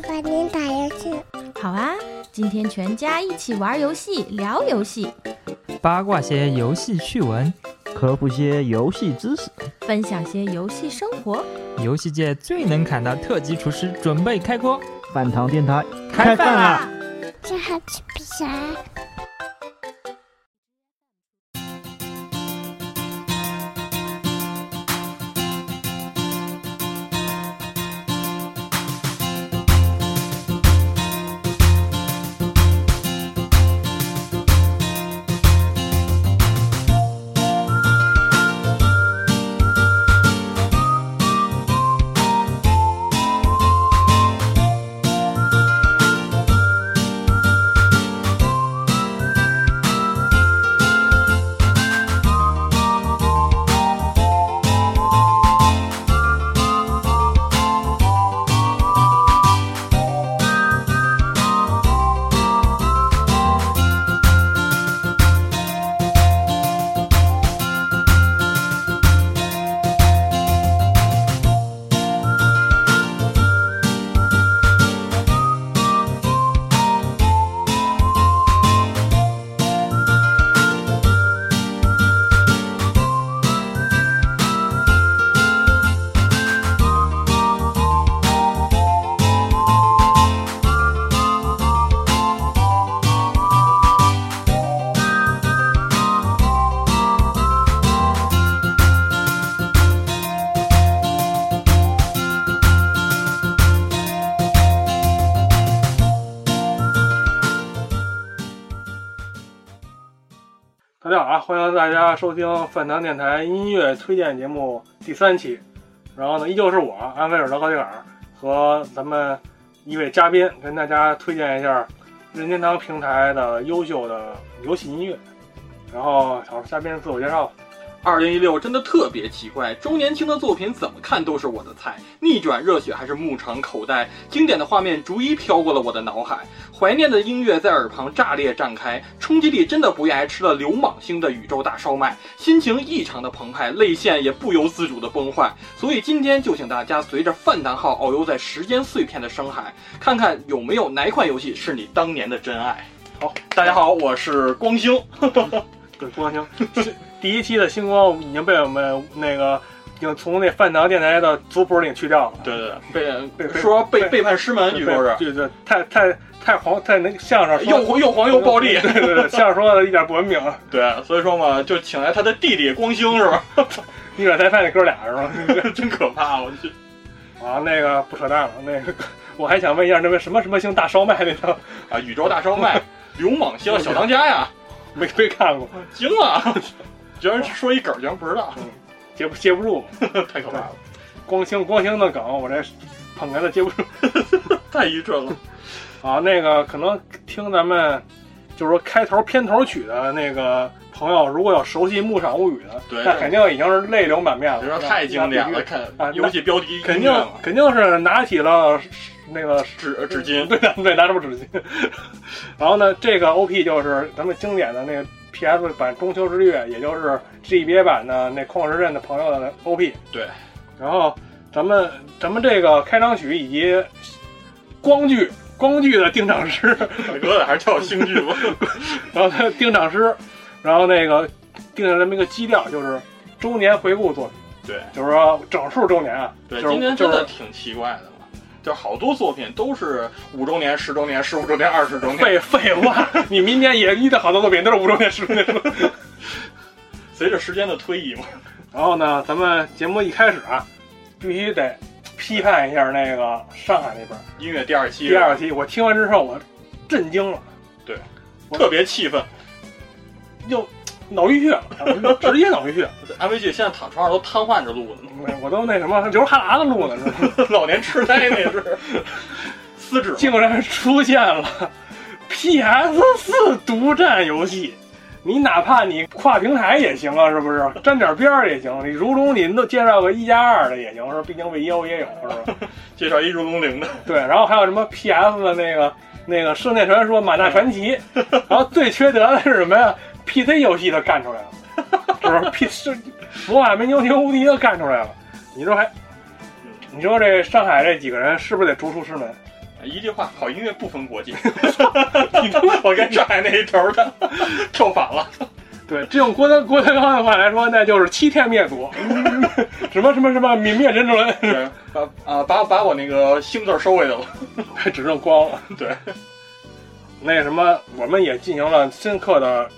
爸爸，您打游戏？好啊，今天全家一起玩游戏，聊游戏，八卦些游戏趣闻，科普些游戏知识，分享些游戏生活。游戏界最能砍的特级厨师准备开锅，饭堂电台开饭啦！这还吃不啥？欢迎大家收听饭堂电台音乐推荐节目第三期。然后呢，依旧是我安菲尔德高迪尔和咱们一位嘉宾跟大家推荐一下任天堂平台的优秀的游戏音乐。然后，好，嘉宾自我介绍。二零一六真的特别奇怪，周年庆的作品怎么看都是我的菜，逆转热血还是牧场口袋，经典的画面逐一飘过了我的脑海，怀念的音乐在耳旁炸裂绽开，冲击力真的不亚于吃了流氓星的宇宙大烧麦，心情异常的澎湃，泪腺也不由自主的崩坏。所以今天就请大家随着饭堂号遨游在时间碎片的深海，看看有没有哪款游戏是你当年的真爱。好，大家好，我是光星。对，光星，第一期的星光已经被我们那个已经从那饭堂电台的族谱里去掉了。对对对，被说背背叛师门，据说是。对对，太太太黄，太那相声又又黄又暴力。对对对，相声说的一点不文明。对，所以说嘛，就请来他的弟弟光兴是吧？逆转裁判那哥俩是吧？真可怕，我去。啊，那个不扯淡了，那个我还想问一下，那个什么什么星大烧麦那个啊，宇宙大烧麦，流氓星小当家呀。没没看过，惊了！居然说一梗，居然不知道，接不 接不住，太可怕了。光星光星的梗，我这捧哏的接不住，太愚蠢了。啊，那个可能听咱们就是说开头片头曲的那个朋友，如果有熟悉《牧场物语》的，对，那肯定已经是泪流满面了。别说太经典了，看啊，游戏标题肯定肯定是拿起了那个纸纸巾，对对，拿出纸巾。然后呢，这个 OP 就是咱们经典的那个 PS 版《中秋之月》，也就是 GBA 版的那旷世镇的朋友的 OP。对，然后咱们咱们这个开场曲以及光剧光剧的定场诗，大哥的还是叫我星剧吧。然后他定场诗，然后那个定下这么一个基调，就是周年回顾作品。对，就是说整数周年啊。对，就是、今年真的挺奇怪的。就好多作品都是五周年、十周年、十五周年、二十周年。废废话，你明年也遇到好多作品都是五周年、十周年。随着时间的推移嘛。然后呢，咱们节目一开始啊，必须得批判一下那个上海那边音乐第二期。第二期，我听完之后我震惊了，对，特别气愤，又脑溢血了，直接脑溢血。安慰剂现在躺床上都瘫痪着录呢，我都那什么流哈喇子录呢，老年痴呆那是。撕纸竟然出现了 PS 四独占游戏，你哪怕你跨平台也行啊，是不是？沾点边儿也行，你如龙你都介绍个一加二的也行，是吧？毕竟 VO 也有，是吧？介绍一如龙零的，对，然后还有什么 PS 的那个那个《圣剑传说》《马纳传奇》，然后最缺德的是什么呀？PC 游戏都干出来了，是不是 P C 魔法门牛牛无敌都干出来了，你说还？你说这上海这几个人是不是得逐出师门？一句话，好音乐不分国界。你他妈我跟上海那一头的 跳反了。对，这用郭德郭德纲的话来说，那就是欺天灭祖，什么什么什么泯灭人，对，把啊把把我那个星字收回去了。只剩光了。对，那什么，我们也进行了深刻的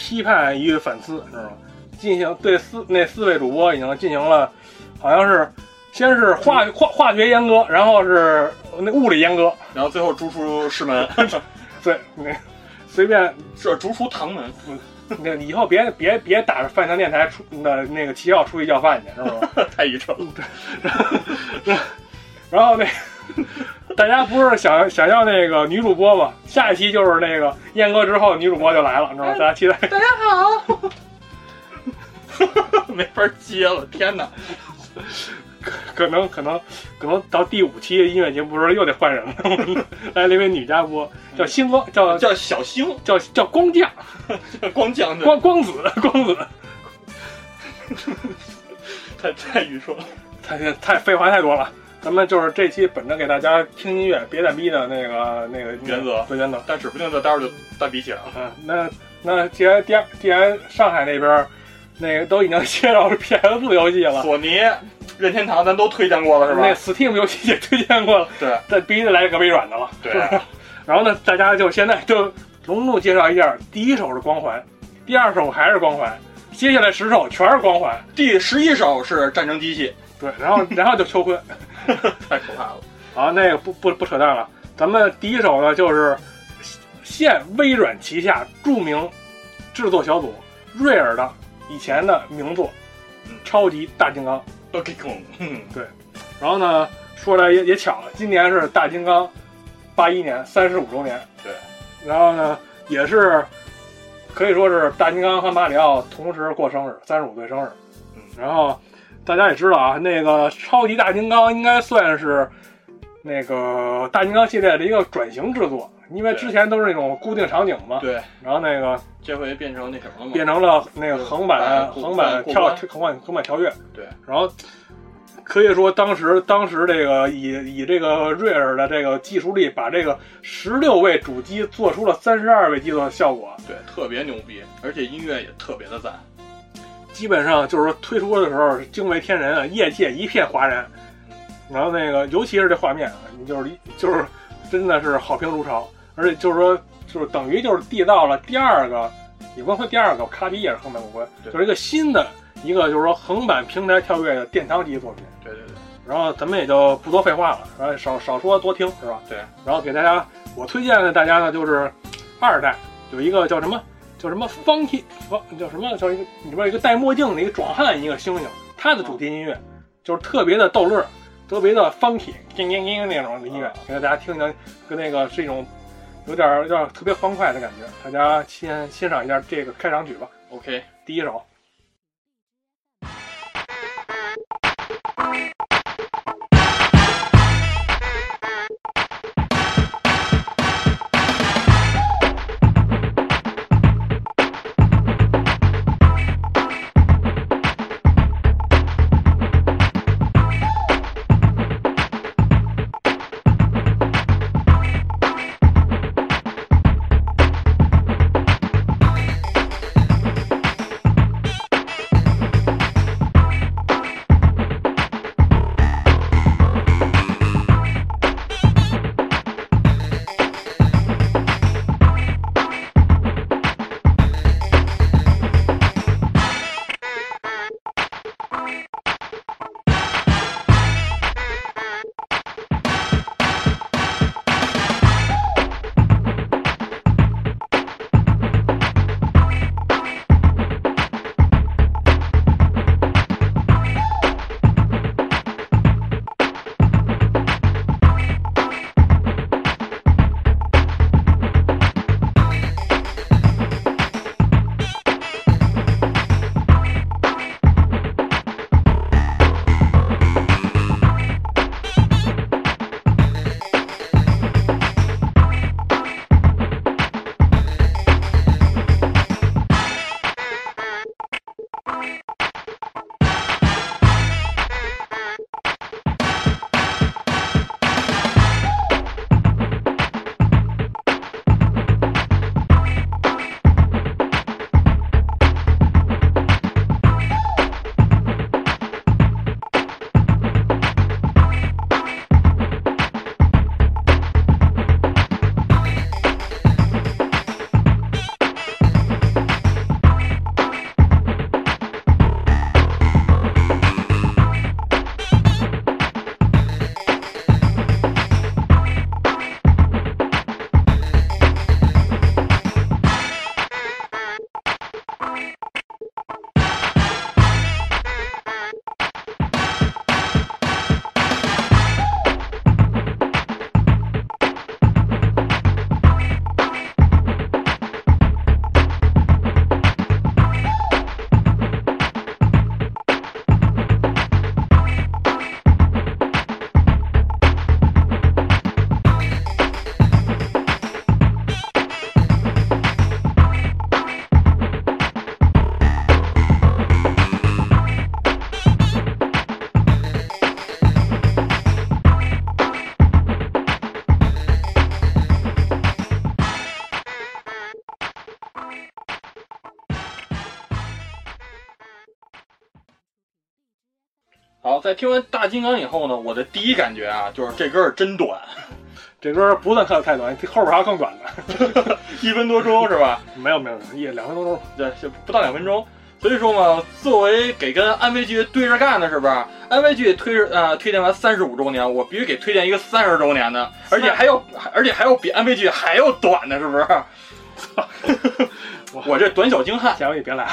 批判与反思，知道吗？进行对四那四位主播已经进行了，好像是先是化化化学阉割，然后是那物理阉割，然后最后逐出师门，对，那随便 这逐出唐门。那以后别别别打着饭堂电台出那那个旗号出去要饭去，知道吗？太愚蠢了。然后那 大家不是想想要那个女主播吗？下一期就是那个阉割之后女主播就来了，你知道吗？大家期待。大家好。没法接了，天哪！可能可能可能到第五期音乐节目时候又得换人了，来了一位女嘉宾，叫星光，叫叫小星，叫叫光将，光将光光子光子，太太愚蠢了，太太废话太多了。咱们就是这期本着给大家听音乐别蛋逼的那个那个原则。对原则，但指不定在待会儿就蛋逼起来了。嗯，那那既然第二既然上海那边那个都已经介绍是 PS 游戏了，索尼、任天堂咱都推荐过了是吧？那 Steam 游戏也推荐过了，对，这必须得来个微软的了，对？然后呢，大家就现在就隆重介绍一下，第一首是光环，第二首还是光环，接下来十首全是光环，第十一首是战争机器，对，然后然后就求婚，太可怕了。好，那个不不不扯淡了，咱们第一首呢就是现微软旗下著名制作小组瑞尔的以前的名作嗯《超级大金刚》。Donkey Kong，嗯，然后呢，说来也也巧，今年是大金刚八一年三十五周年。对，然后呢，也是可以说是大金刚和马里奥同时过生日，三十五岁生日。嗯，然后大家也知道啊，那个超级大金刚应该算是那个大金刚系列的一个转型制作，因为之前都是那种固定场景嘛。对，然后那个这回变成那什么了吗？变成了那个横版横版跳过关横版横版跳跃。对，然后可以说当时当时这个以以这个瑞尔的这个技术力，把这个十六位主机做出了三十二位机的效果，对，特别牛逼，而且音乐也特别的赞。基本上就是说推出的时候惊为天人啊，业界一片哗然。然后那个尤其是这画面啊，你就是就是真的是好评如潮，而且就是说就是等于就是缔造了第二个，也不能说第二个，卡比也是横版过关，就是一个新的一个就是说横版平台跳跃的殿堂级作品。对对对，然后咱们也就不多废话了，然后少少说多听，是吧？对。然后给大家，我推荐的大家呢就是二代有一个叫什么叫什么方体方叫什么叫一个里边有一个戴墨镜的一个壮汉一个猩猩，他的主题音乐就是特别的逗乐，特别的 funky，叮叮叮那种的音乐，给大家听听，跟那个是一种有点有点特别欢快的感觉。大家先欣赏一下这个开场曲吧，OK，第一首。在听完大金刚以后呢，我的第一感觉啊，就是这歌儿真短，这歌不算太太短，后边还有更短的。一分多钟是吧？没有没有，一两分多钟。对，就不到两分钟。所以说嘛，作为给跟安徽剧对着干的，是不是？安徽剧推呃推荐完三十五周年，我必须给推荐一个三十周年的，而且还要而且还要比安徽剧还要短的，是不是？我这短小精悍，下回你别来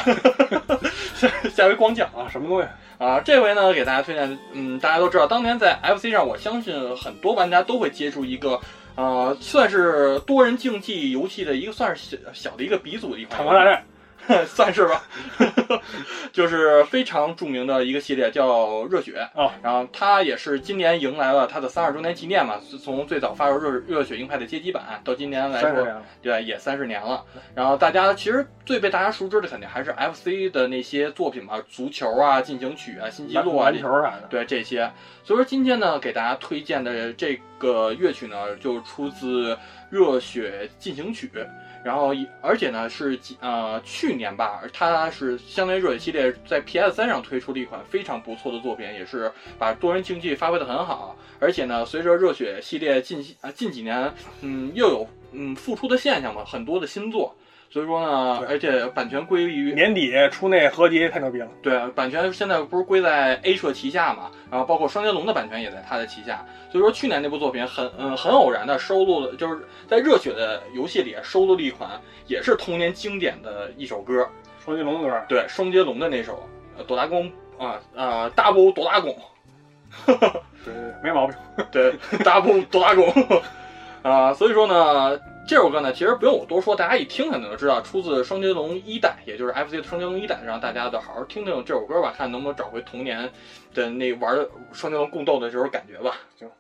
下 下回光讲啊！什么东西？啊，这回呢给大家推荐，嗯，大家都知道，当年在 FC 上，我相信很多玩家都会接触一个，呃，算是多人竞技游戏的一个，算是小小的一个鼻祖的一款。坦克大战。算是吧，就是非常著名的一个系列，叫热血哦。然后它也是今年迎来了它的三十周年纪念嘛，从最早发售热热血硬派的街机版到今年来说，对，也三十年了。然后大家其实最被大家熟知的肯定还是 FC 的那些作品嘛，足球啊、进行曲啊、新纪录啊、篮球啥的，对这些。所以说今天呢，给大家推荐的这个乐曲呢，就出自热血进行曲。然后，而且呢是呃去年吧，它是相当于热血系列在 PS 三上推出的一款非常不错的作品，也是把多人竞技发挥的很好。而且呢，随着热血系列近啊近几年，嗯又有嗯复出的现象嘛，很多的新作。所以说呢，而且版权归于年底出那合集太牛逼了。对，版权现在不是归在 A 社旗下嘛，然后包括双截龙的版权也在他的旗下。所以说去年那部作品很嗯很偶然的收录了，就是在热血的游戏里收录了一款也是童年经典的一首歌，双截龙的歌。对，双截龙的那首呃朵拉宫啊啊 double 朵拉宫，对，没毛病。对，double 朵拉宫 啊，所以说呢。这首歌呢，其实不用我多说，大家一听肯定就知道，出自《双截龙》一代，也就是 FC 的《双截龙》一代，让大家都好好听听这首歌吧，看能不能找回童年的那玩双截龙共斗的这种感觉吧。行。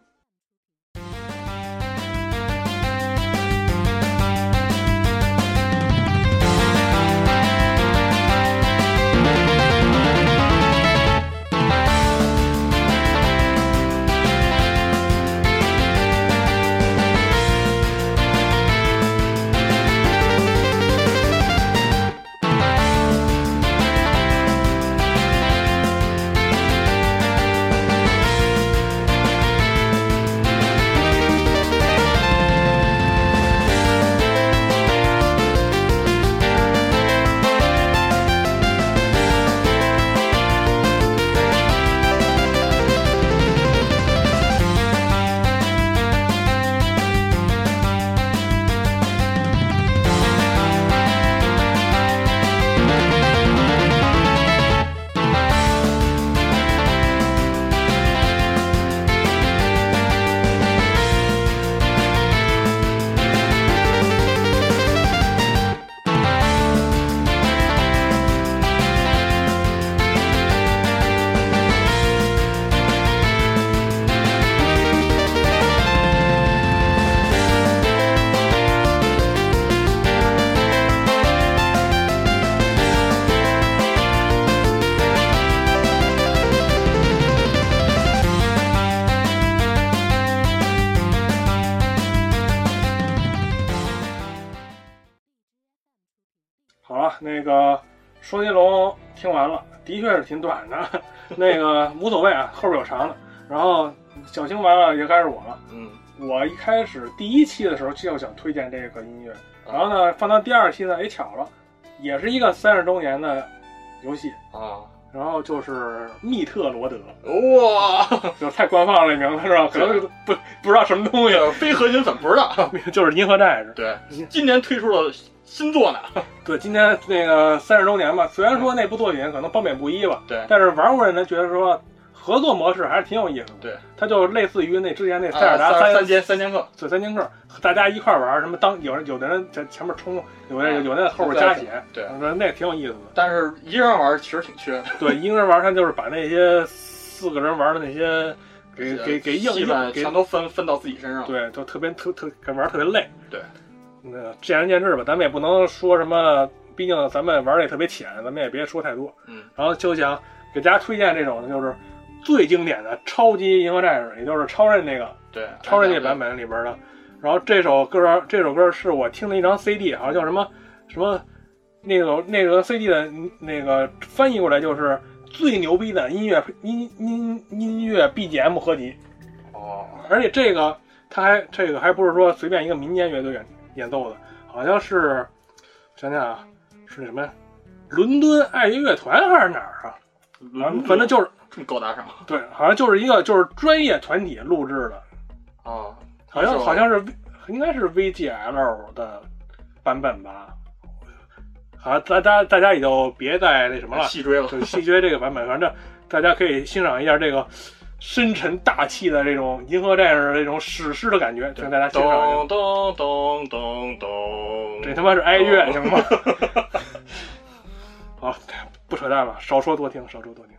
挺短的，那个无所谓啊，后边有长的。然后小青完了也该是我了，嗯，我一开始第一期的时候就想推荐这个音乐，然后呢放到第二期呢，哎巧了，也是一个三十周年的游戏啊，然后就是密特罗德，哇，就太官方了这名字是吧？可能不不知道什么东西，非核心粉不知道，就是银河战士。对，今年推出了。新作呢？对，今天那个三十周年嘛，虽然说那部作品可能褒贬不一吧，对，但是玩过人呢觉得说合作模式还是挺有意思的。对，它就类似于那之前那塞尔达三三节三节课，对，三节课，大家一块玩，什么当有人有的人在前面冲，有的有的在后边加血，对，那挺有意思的。但是一个人玩其实挺缺的。对，一个人玩他就是把那些四个人玩的那些给给给硬硬全都分分到自己身上，对，就特别特特玩特别累。对。那见仁见智吧，咱们也不能说什么，毕竟咱们玩的也特别浅，咱们也别说太多。嗯，然后就想给大家推荐这种呢，就是最经典的超级银河战士，也就是超人那个，对，超人那版本里边的。然后这首歌，这首歌是我听的一张 CD，好像叫什么什么，那个那个 CD 的那个翻译过来就是最牛逼的音乐音音音乐 BGM 合集，哦，而且这个他还这个还不是说随便一个民间乐队演演奏的，好像是想想啊，是什么呀？伦敦爱乐乐团还是哪儿啊？反正就是这么高大上对，好像就是一个就是专业团体录制的，啊，好像好像是应该是 VGL 的版本吧。好像大家大家也就别再那什么了，细追了。就细追这个版本，反正大家可以欣赏一下这个深沉大气的这种银河战士这种史诗的感觉，请大家欣赏一下。这他妈是哀乐行吗？好，不扯淡了，少说多听，少说多听。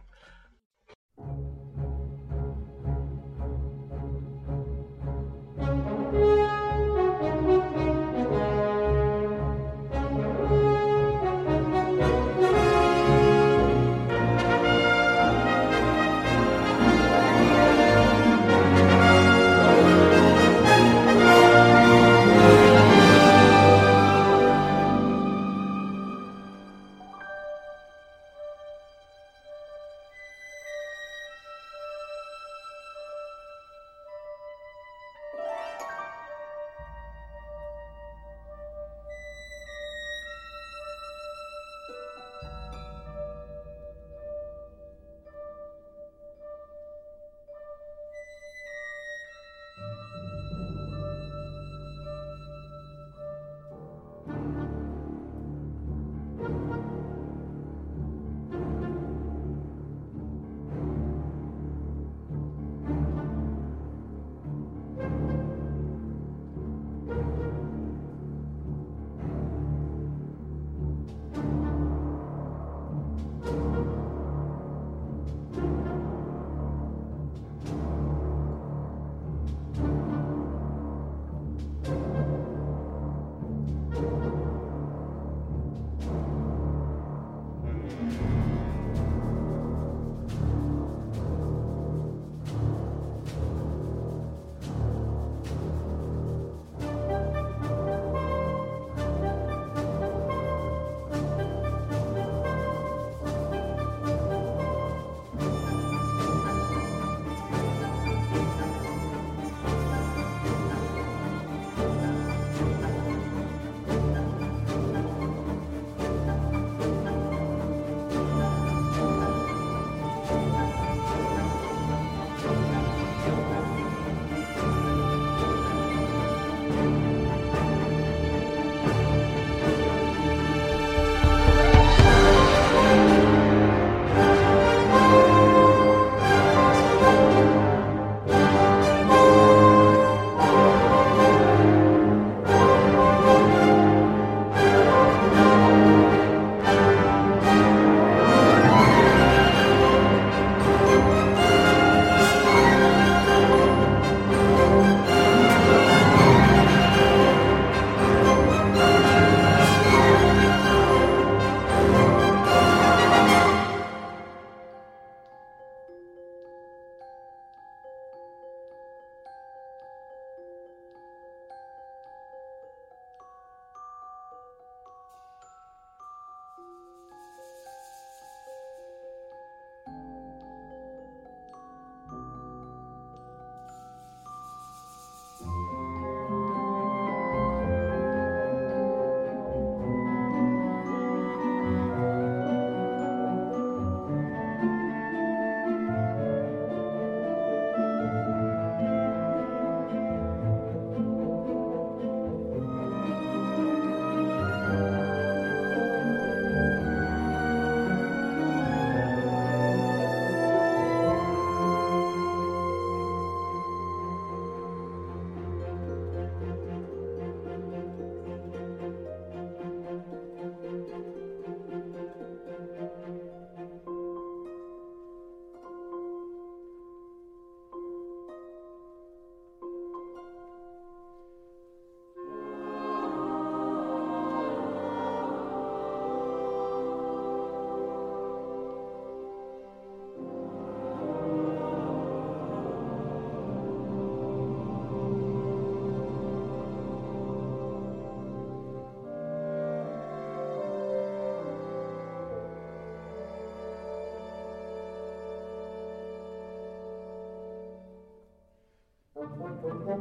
Thank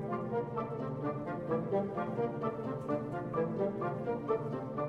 you.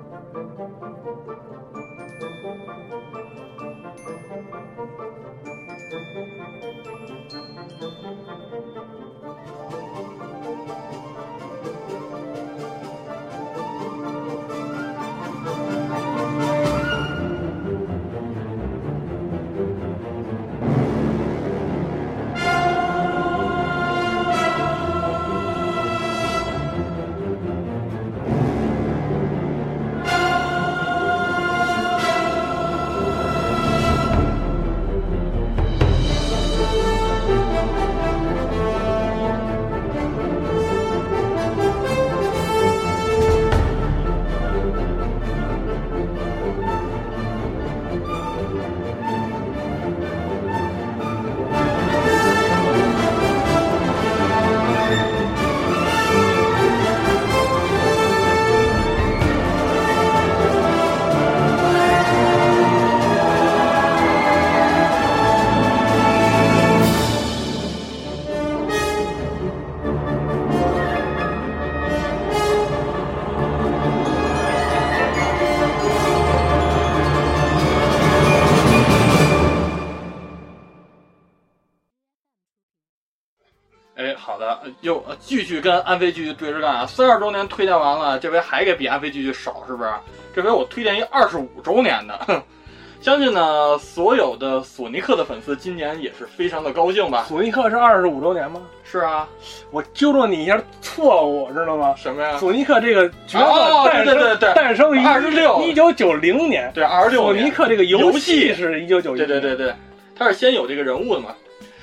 继续跟安飞继续对着干啊！三十周年推荐完了，这回还给比安飞继续少，是不是？这回我推荐一二十五周年的，哼 相信呢，所有的索尼克的粉丝今年也是非常的高兴吧？索尼克是二十五周年吗？是啊，我纠正你一下错误，知道吗？什么呀？索尼克这个角哦色诞生、诞生于26一九九零年，对，二十六索尼克这个游戏是一九九一，对对对对，他是先有这个人物的嘛。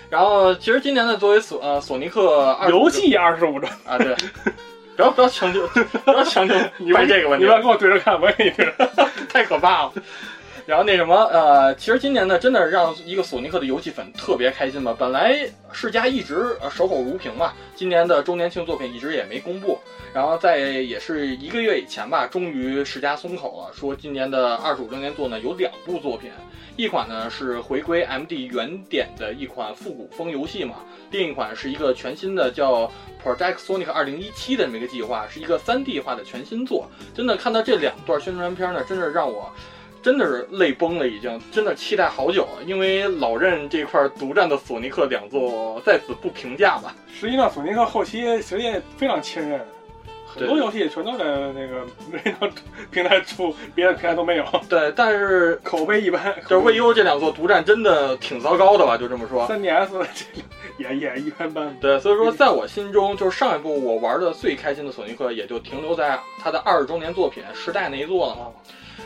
然后其实今年呢，作为索呃索尼克25游戏二十五周，啊，对，不要不要强求，不要强求你问这个问题你不，要跟我对着看，我也跟你对着看。太可怕了。然后那什么，呃，其实今年呢，真的让一个索尼克的游戏粉特别开心吧。本来世嘉一直呃守口如瓶嘛，今年的周年庆作品一直也没公布。然后在也是一个月以前吧，终于世家松口了，说今年的二十五周年作呢有两部作品，一款呢是回归 MD 原点的一款复古风游戏嘛，另一款是一个全新的叫 Project Sonic 二零一七的这么一个计划，是一个 3D 化的全新作。真的看到这两段宣传片呢，真是让我。真的是泪崩了，已经真的期待好久了，因为老任这块独占的索尼克两座在此不评价吧。实际上，索尼克后期其实也非常亲任，很多游戏全都在那个 那个平台出，别的平台都没有，对，但是 口碑一般。就是 VU 这两座独占真的挺糟糕的吧，就这么说。3DS 这个也也一般般。对，所以说在我心中，就是上一部我玩的最开心的索尼克，也就停留在它的二十周年作品《时代》那一座了嘛。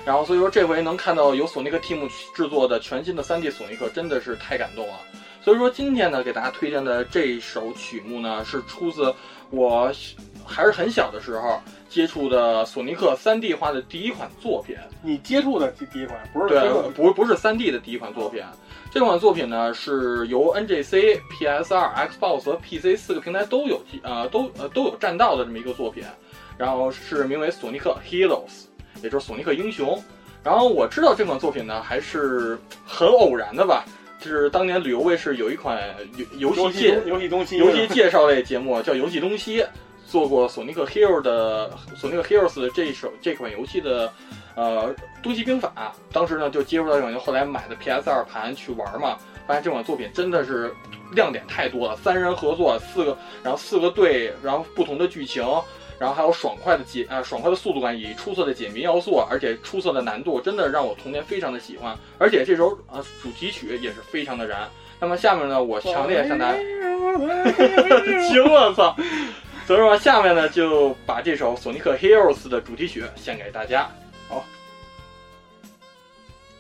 然后所以说这回能看到由索尼克 Team 制作的全新的 3D 索尼克，真的是太感动了。所以说今天呢，给大家推荐的这首曲目呢，是出自我还是很小的时候接触的索尼克 3D 化的第一款作品。你接触的第第一款不是对不不是 3D 的第一款作品。这款作品呢是由 NGC、PS2、Xbox 和 PC 四个平台都有呃都呃都有占到的这么一个作品，然后是名为《索尼克 Heroes》，也就是索尼克英雄。然后我知道这款作品呢还是很偶然的吧，就是当年旅游卫视有一款游游戏介游戏东西游戏介绍类节目叫《游戏东西》，做过索尼克 Hero 的索尼克 Heroes 的这一首这款游戏的呃东西兵法。当时呢就接触到这款，后来买的 PS 二盘去玩嘛，发现这款作品真的是亮点太多了，三人合作，四个然后四个队，然后不同的剧情。然后还有爽快的解啊、爽快的速度感以及出色的解谜要素，而且出色的难度，真的让我童年非常的喜欢。而且这首啊、主题曲也是非常的燃。那么下面呢，我强烈向大家。行，我操！所以说下面呢，就把这首《索尼克 Heroes》的主题曲献给大家。好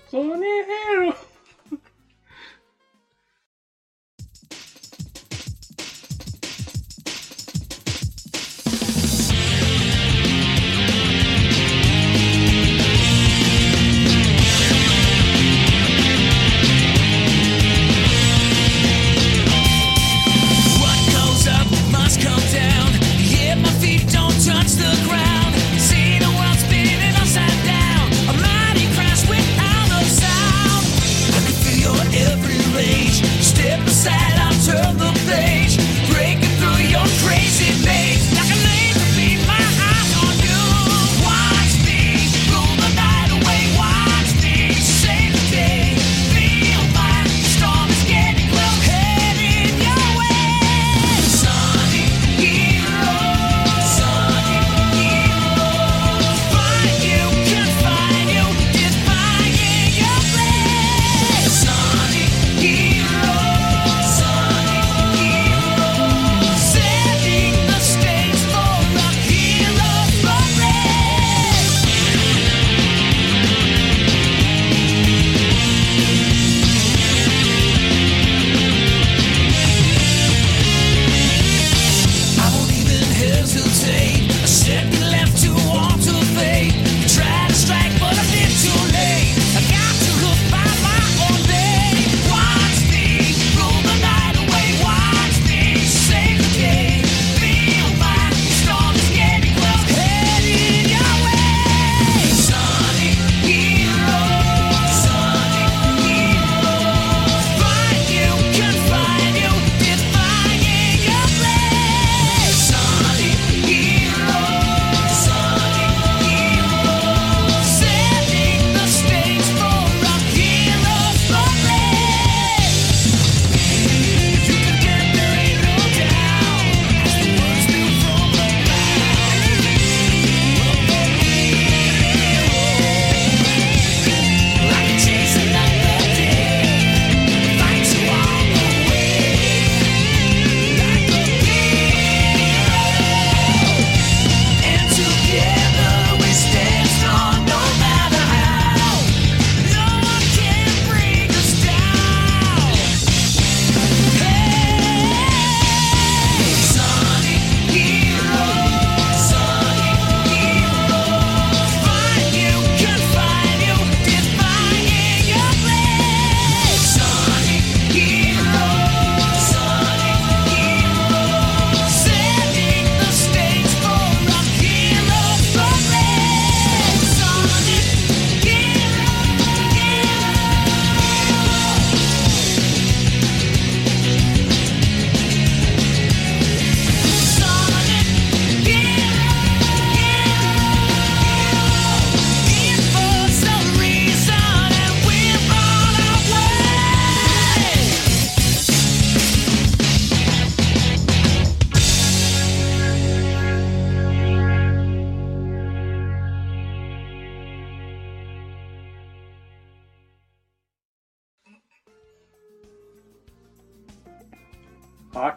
索尼 Hero。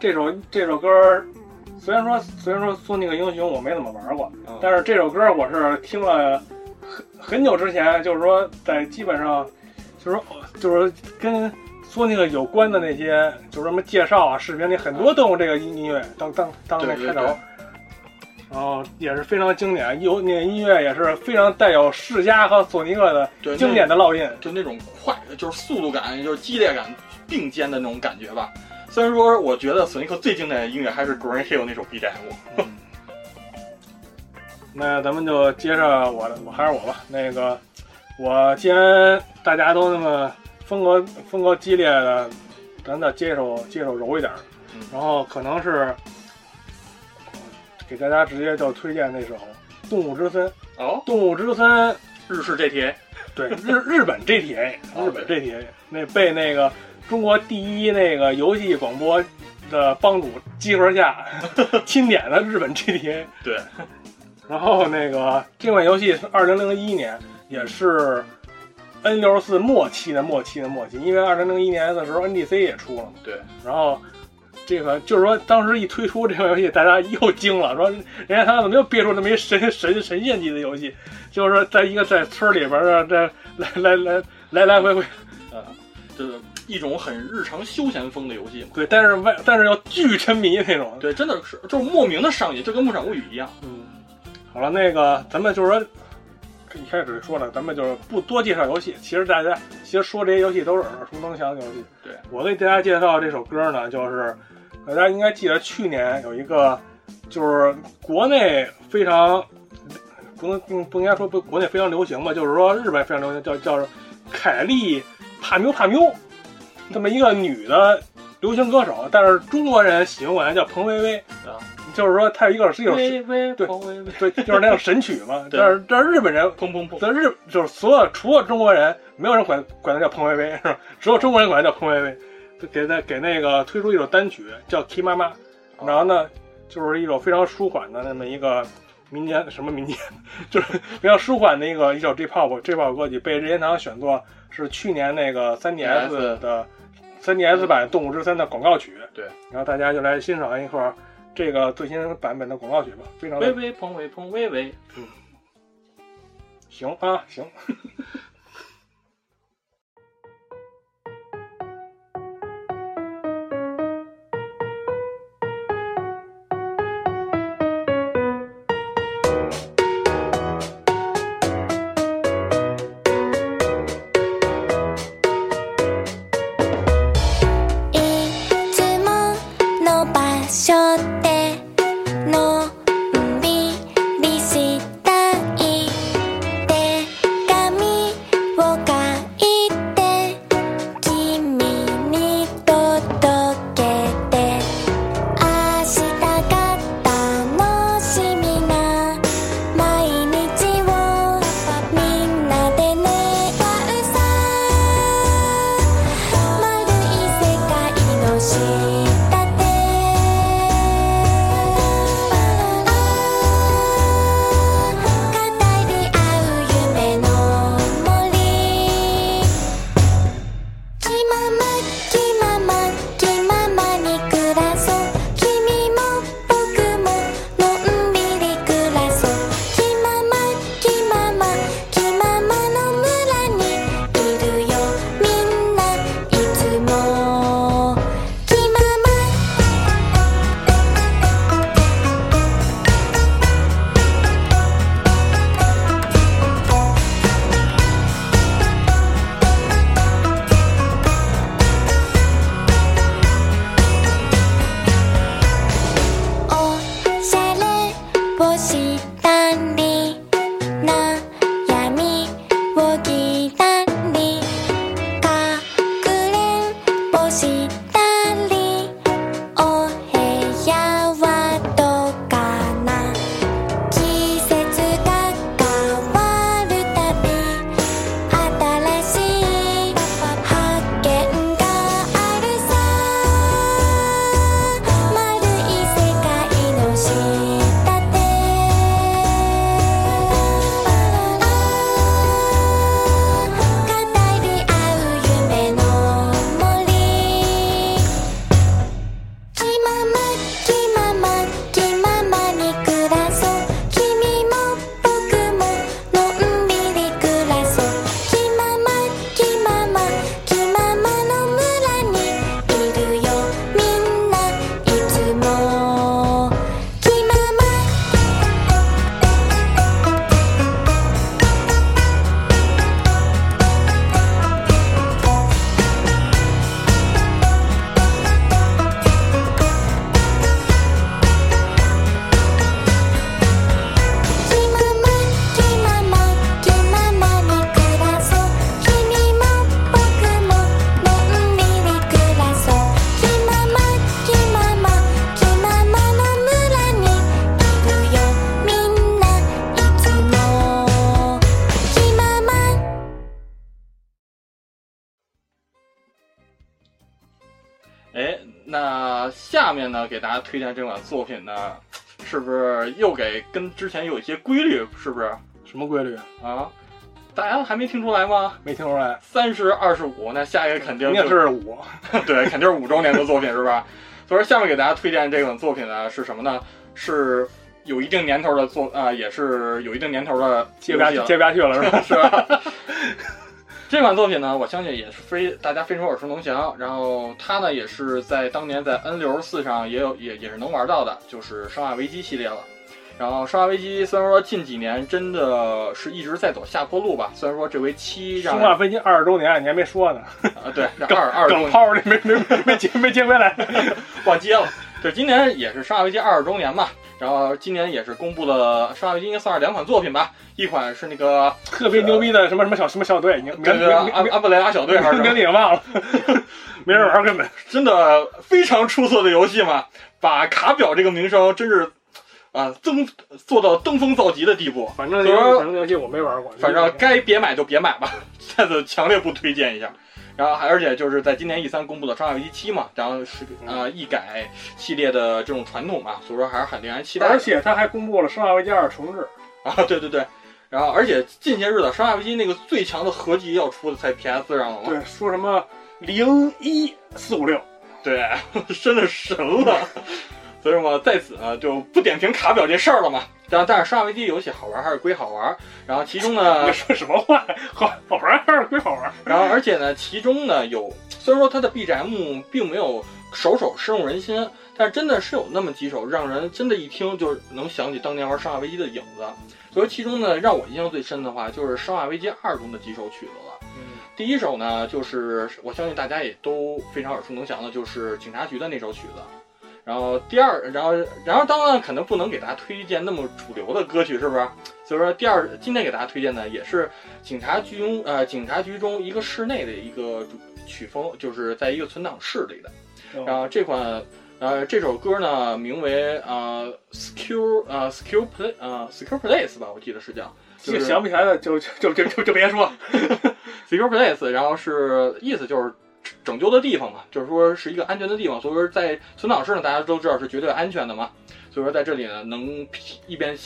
这首这首歌虽然说虽然说《索尼克英雄》我没怎么玩过，嗯但是这首歌我是听了很很久之前，就是说在基本上就是说就是跟索尼克有关的那些，就是什么介绍啊、视频里很多都用这个音乐当当当那开头，然后也是非常经典，有那音乐也是非常带有世嘉和索尼克的对经典的烙印。就那种快，就是速度感，就是激烈感并肩的那种感觉吧。虽然说，我觉得索尼克最经典的音乐还是 Green Hill 那首 BGM。那咱们就接着我的，我还是我吧。那个，我既然大家都那么风格风格激烈的，咱再接一首接一首柔一点然后可能是给大家直接就推荐那首《动物之森》。哦，《动物之森》日式 GTA，对日日本 GTA，哦日本 GTA 那被那个中国第一那个游戏广播的帮主集合下 钦点的日本 GTA。对，然后那个这款游戏是二零零一年，也是 N 六十四末期的末期的末期，因为二零零一年的时候 NDC 也出了嘛。对，然后这个就是说，当时一推出这款游戏，大家又惊了，说人家他怎么又憋出这么一神 神神仙级的游戏？就是说，在一个在村里边儿这来来来来来回回，呃，这一种很日常休闲风的游戏嘛。对，但是外但是要巨沉迷那种。对，真的是就是莫名的上瘾，就跟《牧场物语》一样。嗯，好了，那个咱们就是说，一开始说了，咱们就是不多介绍游戏。其实大家其实说这些游戏都是耳熟能详的游戏。对我给大家介绍这首歌呢，就是大家应该记得去年有一个，就是国内非常不能不不应该说不国内非常流行吧，就是说日本非常流行，叫叫凯利帕缪帕缪，这么一个女的流行歌手，但是中国人喜欢管她叫彭薇薇啊，就是说她有一个是一首微微对对，就是那种神曲嘛。但是但是日本人，砰砰砰，在日就是所有除了中国人，没有人管管她叫彭薇薇，是吧？只有中国人管她叫彭薇薇。给他给那个推出一首单曲叫《K 妈妈》，然后呢，就是一首非常舒缓的那么一个民间什么民间，就是比较舒缓的一个一首 J-pop J-pop 歌曲，被任天堂选作是去年那个 3DS 的 3DS 版《动物之森》的广告曲。对，然后大家就来欣赏一会儿这个最新版本的广告曲吧，非常微微砰微砰微微。嗯行啊，行。推荐这款作品呢，是不是又给跟之前有一些规律？是不是什么规律？啊？大家还没听出来吗？没听出来？三十二十五，那下一个肯定是五。对，肯定是五周年的作品，是吧？所以说下面给大家推荐这款作品呢是什么呢？是有一定年头的作啊、也是有一定年头的接不下去了接不下去了是吧？是吧？这款作品呢，我相信也是非大家非常耳熟能详。然后它呢，也是在当年在 N 六十四上也有也也是能玩到的，就是《生化危机》系列了。然后《生化危机》虽然说近几年真的是一直在走下坡路吧，虽然说这回七让生化危机二十周年你还没说呢，啊对这 二二周梗炮你没没没没接没接回来。忘接了。对，今年也是《生化危机》二十周年嘛，然后今年也是公布了《生化危机》应该算是两款作品吧，一款是那个特别牛逼的什么什么小什么小队，你名跟名着阿阿布雷拉小队还是什么名字也忘了，没人玩根本。真的非常出色的游戏嘛，把卡表这个名声真是啊登做到登峰造极的地步。反正这个反正这游戏我没玩过，反正该别买就别买吧，再次强烈不推荐一下。然后还而且就是在今年 E 三公布的《生化危机七》嘛，然后是呃一改系列的这种传统嘛，所以说还是很令人期待。而且他还公布了《生化危机二》重置，啊，对对对，然后而且近些日子《生化危机》那个最强的合集要出的在 PS 上了嘛，对，说什么零一四五六，对，真的神了。所以我，在此呢就不点评卡表这事儿了嘛。然后但是《生化危机》游戏好玩还是归好玩，然后其中呢你，说什么话？好好玩还是归好玩？然后而且呢，其中呢有虽然说它的 BGM 并没有首首深入人心，但是真的是有那么几首让人真的一听就能想起当年玩《生化危机》的影子。所以其中呢，让我印象最深的话就是《生化危机二》中的几首曲子了。嗯，第一首呢，就是我相信大家也都非常耳熟能详的，就是警察局的那首曲子。然后第二，然后然后当然可能不能给大家推荐那么主流的歌曲，是不是？所以说第二，今天给大家推荐的也是警察局中呃警察局中一个室内的一个主曲风，就是在一个存档室里的。然后这款呃这首歌呢名为呃 Secure 呃 Secure Play 呃 Secure Place 吧，我记得是叫。就是想不起来的就就就就就就别说。secure place，然后是意思就是拯救的地方嘛，就是说是一个安全的地方，所以说在存档室呢，大家都知道是绝对安全的嘛，所以说在这里呢，能一边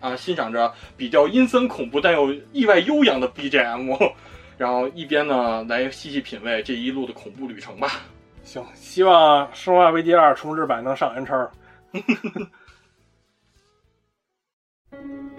啊欣赏着比较阴森恐怖但又意外悠扬的 BGM，然后一边呢来细细品味这一路的恐怖旅程吧。行，希望《生化危机二》重置版能上 N 叉。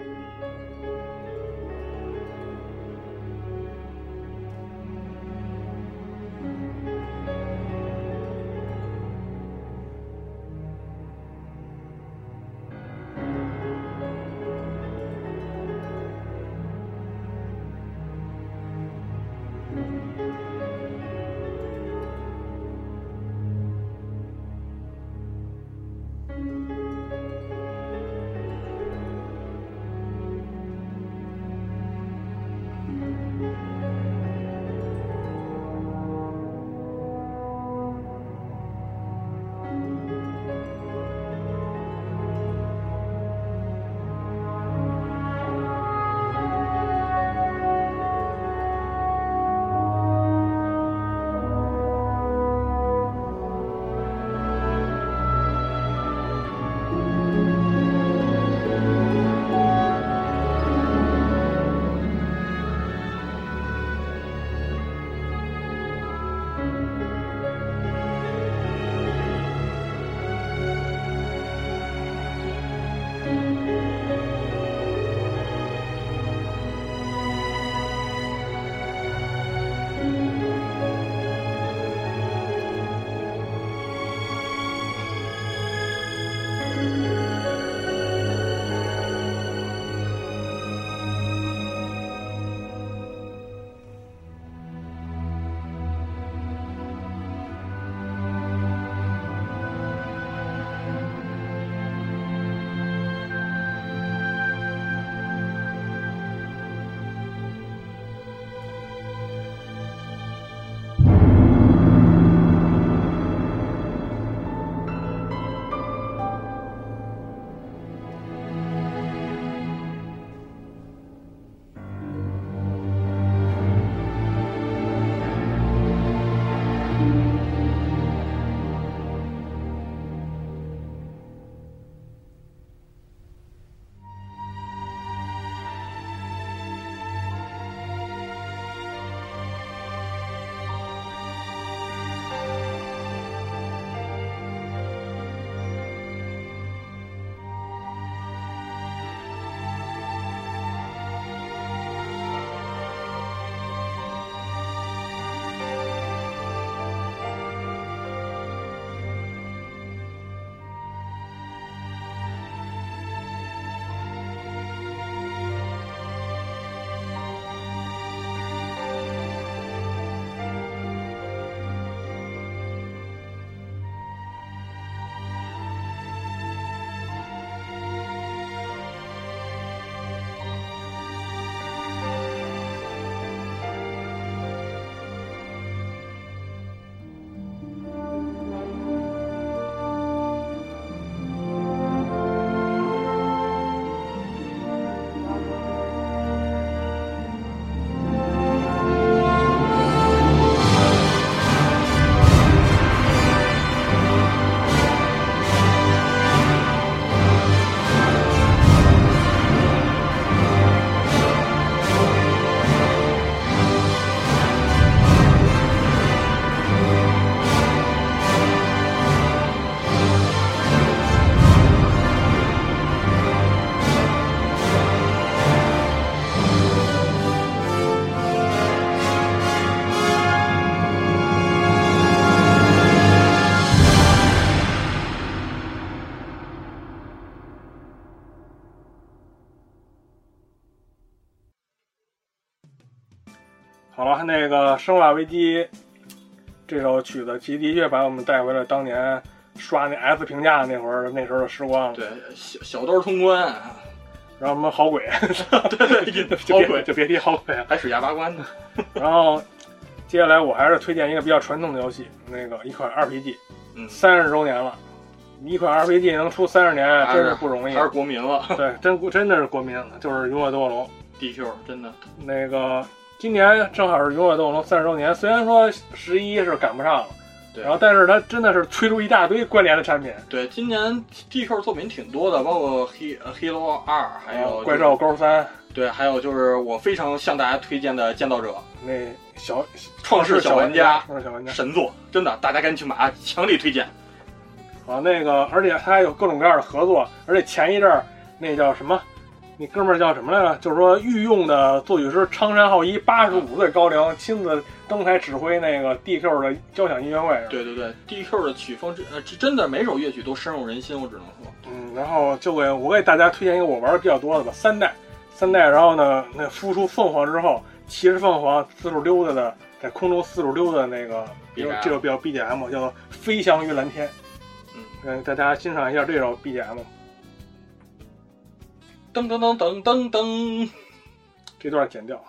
那个《生化危机》这首曲子，其实的确把我们带回了当年刷那 S 评价那会儿那时候的时光了。对，小小刀通关，然后什么好鬼，对 对，好鬼就别提好鬼了。还使哑巴关呢。然后接下来我还是推荐一个比较传统的游戏，那个一款 RPG，嗯，三十周年了，一款 RPG 能出三十年，真是不容易还。是国民了对，真真的是国民了，就是《勇者斗恶龙》。，DQ 真的。那个今年正好是《勇者斗恶龙》三十周年，虽然说十一是赶不上了，对然后但是它真的是推出一大堆关联的产品，对，今年 DQ 作品挺多的，包括 He Halo 二，还有、怪兽，高三，对，还有就是我非常向大家推荐的《建造者那小创世小玩家创世小玩》家。神作，真的，大家赶紧去买，强力推荐。啊，那个，而且它还有各种各样的合作，而且前一阵儿那叫什么，那哥们儿叫什么来着？就是说御用的作曲师苍山浩一，八十五岁高龄，亲自登台指挥那个 DQ 的交响音乐会。对对对，DQ 的曲风真呃真的每首乐曲都深入人心，我只能说。嗯，然后就给我给大家推荐一个我玩的比较多的吧，三代，三代，然后呢，那孵出凤凰之后，骑着凤凰四处溜达的，在空中四处溜达的那个，比如这个比较 BGM 叫做《飞翔于蓝天》，嗯，让大家欣赏一下这首 BGM，噔噔噔噔噔噔，这段剪掉。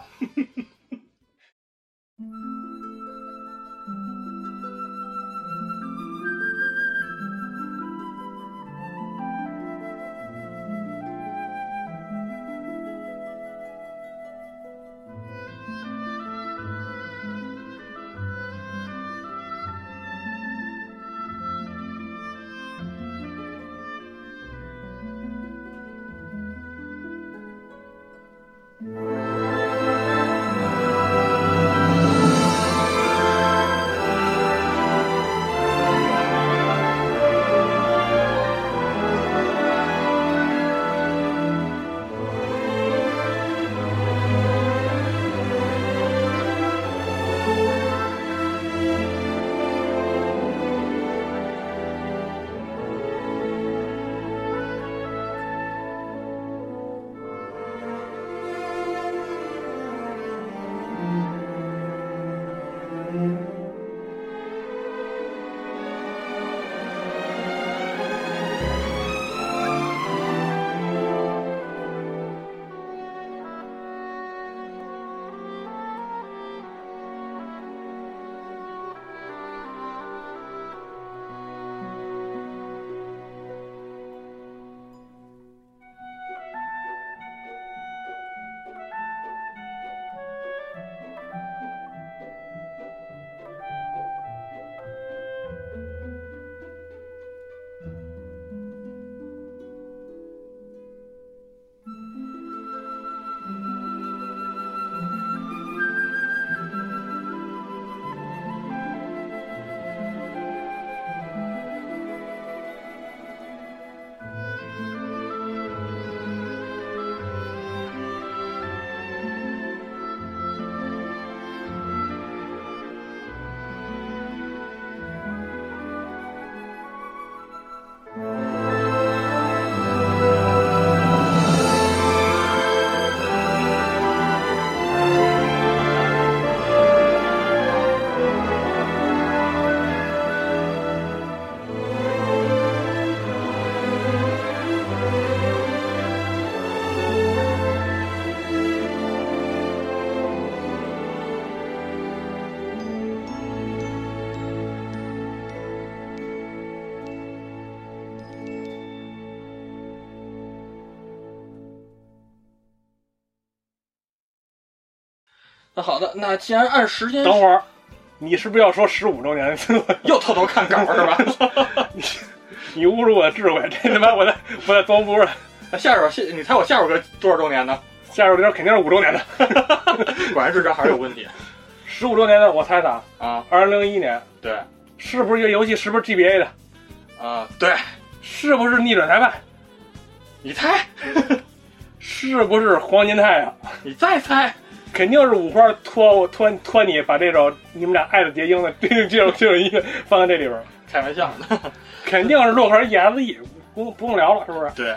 那好的，那既然按时间，等会儿，你是不是要说十五周年？又偷偷看稿是吧？你侮辱我的智慧，这他妈我在我在装不了。那下首下，你猜我下首歌多少周年呢？下首歌肯定是五周年的，果然是这还是有问题十五周年的我猜的，啊！二零零一年对是不是一个游戏是不是 GBA 的？啊，对，是不是逆转裁判？你猜，是不是黄金太阳？你再猜，肯定是五花托我托托你把这首你们俩爱的结晶的这这首这首音乐放在这里边儿，开玩笑呢。肯定是洛克人 ESE，不不用聊了，是不是？对，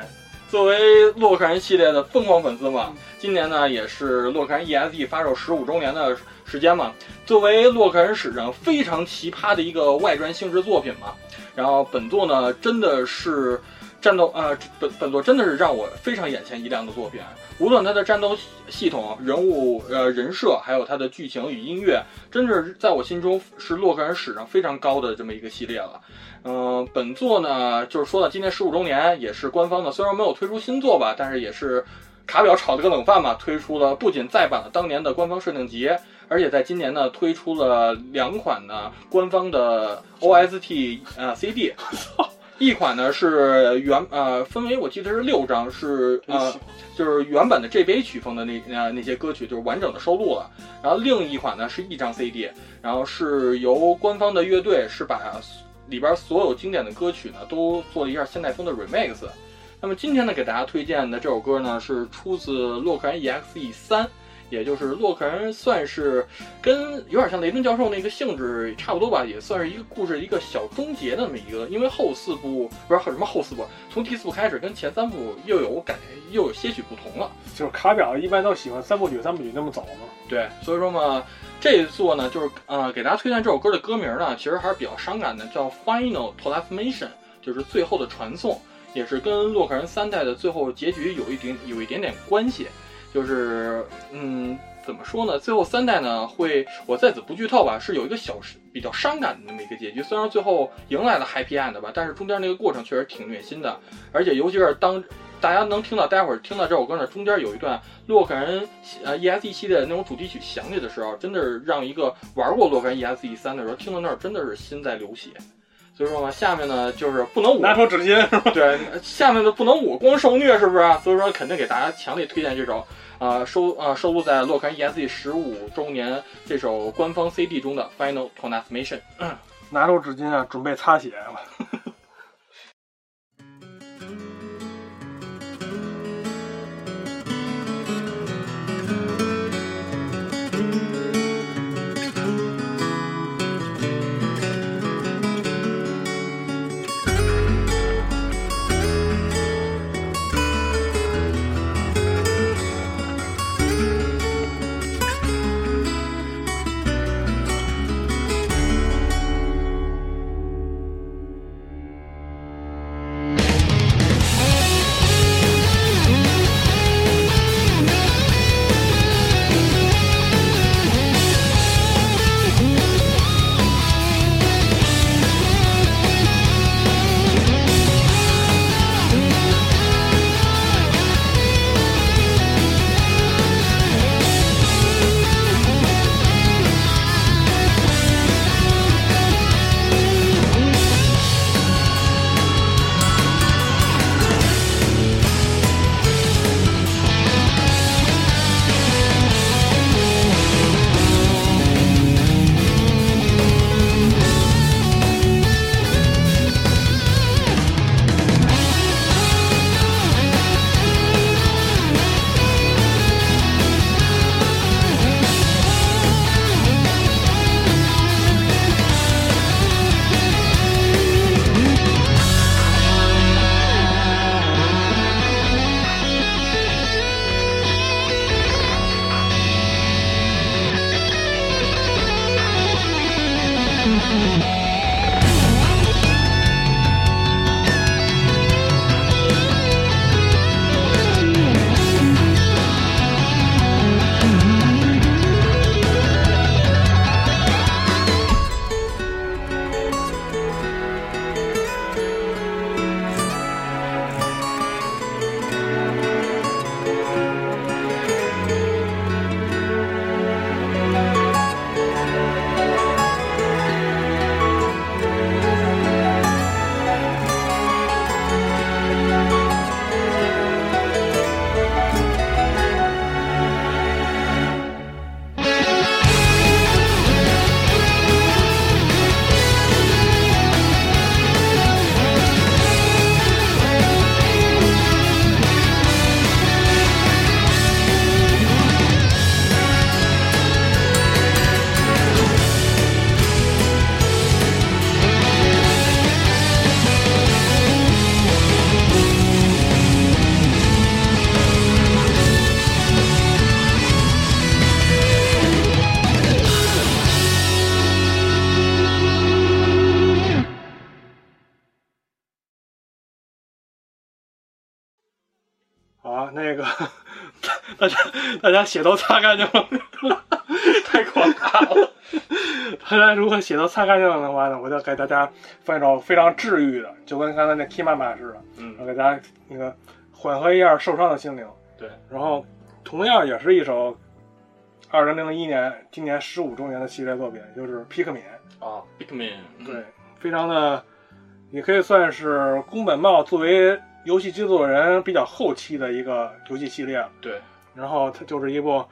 作为洛克人系列的疯狂粉丝嘛，今年呢也是洛克人 ESE 发售十五周年的时间嘛。作为洛克人史上非常奇葩的一个外传性质作品嘛，然后本作呢真的是战斗呃本本作真的是让我非常眼前一亮的作品。无论它的战斗系统、人物呃人设，还有它的剧情与音乐，真是在我心中是洛克人史上非常高的这么一个系列了。嗯、本作呢，就是说到今年十五周年，也是官方的虽然没有推出新作吧，但是也是卡表炒了个冷饭嘛，推出了不仅再版了当年的官方设定集，而且在今年呢推出了两款呢官方的 OST 呃 CD。一款呢是原呃分为我记得是六张，是呃就是原本的 GBA 曲风的那呃那些歌曲，就是完整的收录了。然后另一款呢是一张 CD，然后是由官方的乐队是把里边所有经典的歌曲呢都做了一下现代风的 remix。那么今天呢给大家推荐的这首歌呢是出自洛克人 EXE 三，也就是洛克人算是跟有点像雷顿教授那个性质差不多吧，也算是一个故事一个小终结的那么一个，因为后四部不是什么后四部，从第四部开始跟前三部又有改又有些许不同了。就是卡表一般都喜欢三部曲三部曲那么走嘛。对，所以说嘛，这一座呢，就是呃，给大家推荐这首歌的歌名呢，其实还是比较伤感的，叫 Final Transmission，就是最后的传送，也是跟洛克人三代的最后结局有一点有一点点关系。就是嗯，怎么说呢？最后三代呢，会我在此不剧透吧，是有一个小比较伤感的那么一个结局。虽然最后迎来了 Happy End 吧，但是中间那个过程确实挺虐心的，而且尤其是当。大家能听到，待会儿听到这首歌呢，中间有一段洛克人呃 ESE 系列那种主题曲响起的时候，真的是让一个玩过洛克人 ESE 三的时候听到那儿真的是心在流血。所以说呢，下面呢就是不能捂拿出纸巾是吧？对，下面的不能捂光受虐，是不是啊？所以说肯定给大家强烈推荐这首，啊、收啊、收录在洛克人 ESE 十五周年这首官方 CD 中的 Final Transmission。拿出纸巾啊，准备擦血大家血都擦干净了，太可怕了。大家如果血都擦干净了的话呢，我就给大家放一首非常治愈的，就跟刚才那 K 妈妈似的，嗯然后给大家那个缓和一下受伤的心灵。对，然后同样也是一首二零零一年今年十五周年的系列作品，就是《皮克敏》。啊，Bigman，对，非常的，也可以算是宫本茂作为游戏制作人比较后期的一个游戏系列了。对，然后它就是一部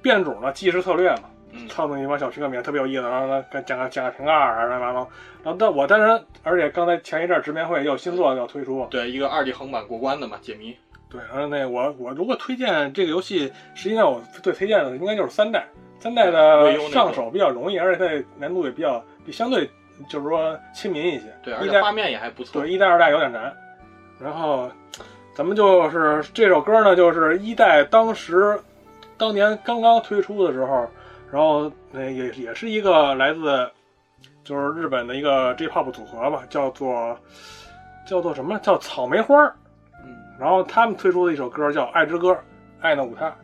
变种的即时策略嘛，嗯操纵一帮小皮克敏特别有意思。然后呢，跟讲个讲个瓶盖啊，乱七八糟。然后但我当然，而且刚才前一阵儿直面会也有新作要推出，对，一个二 D 横版过关的嘛，解谜。对，然后那我我如果推荐这个游戏，实际上我最推荐的应该就是三代，三代的上手比较容易，而且它难度也比较比相对就是说亲民一些。对，而且画面也还不错。对，一代二代有点难。然后咱们就是这首歌呢，就是一代当时当年刚刚推出的时候，然后那也也是一个来自就是日本的一个 J-pop 组合吧，叫做叫做什么叫草莓花儿。嗯，然后他们推出的一首歌叫《爱之歌》，爱的舞踏，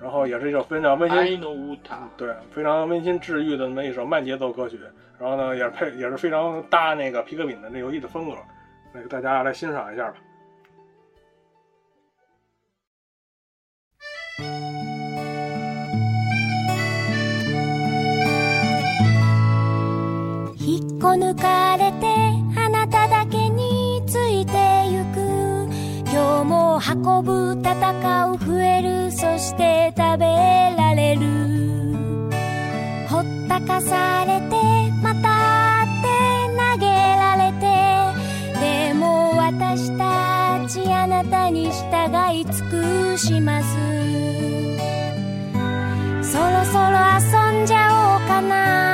然后也是一首非常温馨 know 它。对，非常温馨治愈的那么一首慢节奏歌曲，然后呢，也配也是非常搭那个皮克敏的那游戏的风格，那个大家来欣赏一下吧。引っこ抜かれてあなただけについてゆく。今日も運ぶ戦う増える。そして食べられる。ほったかされてまたって投げられて。でも私たちあなたに従い尽くします。そろそろ遊んじゃおうかな。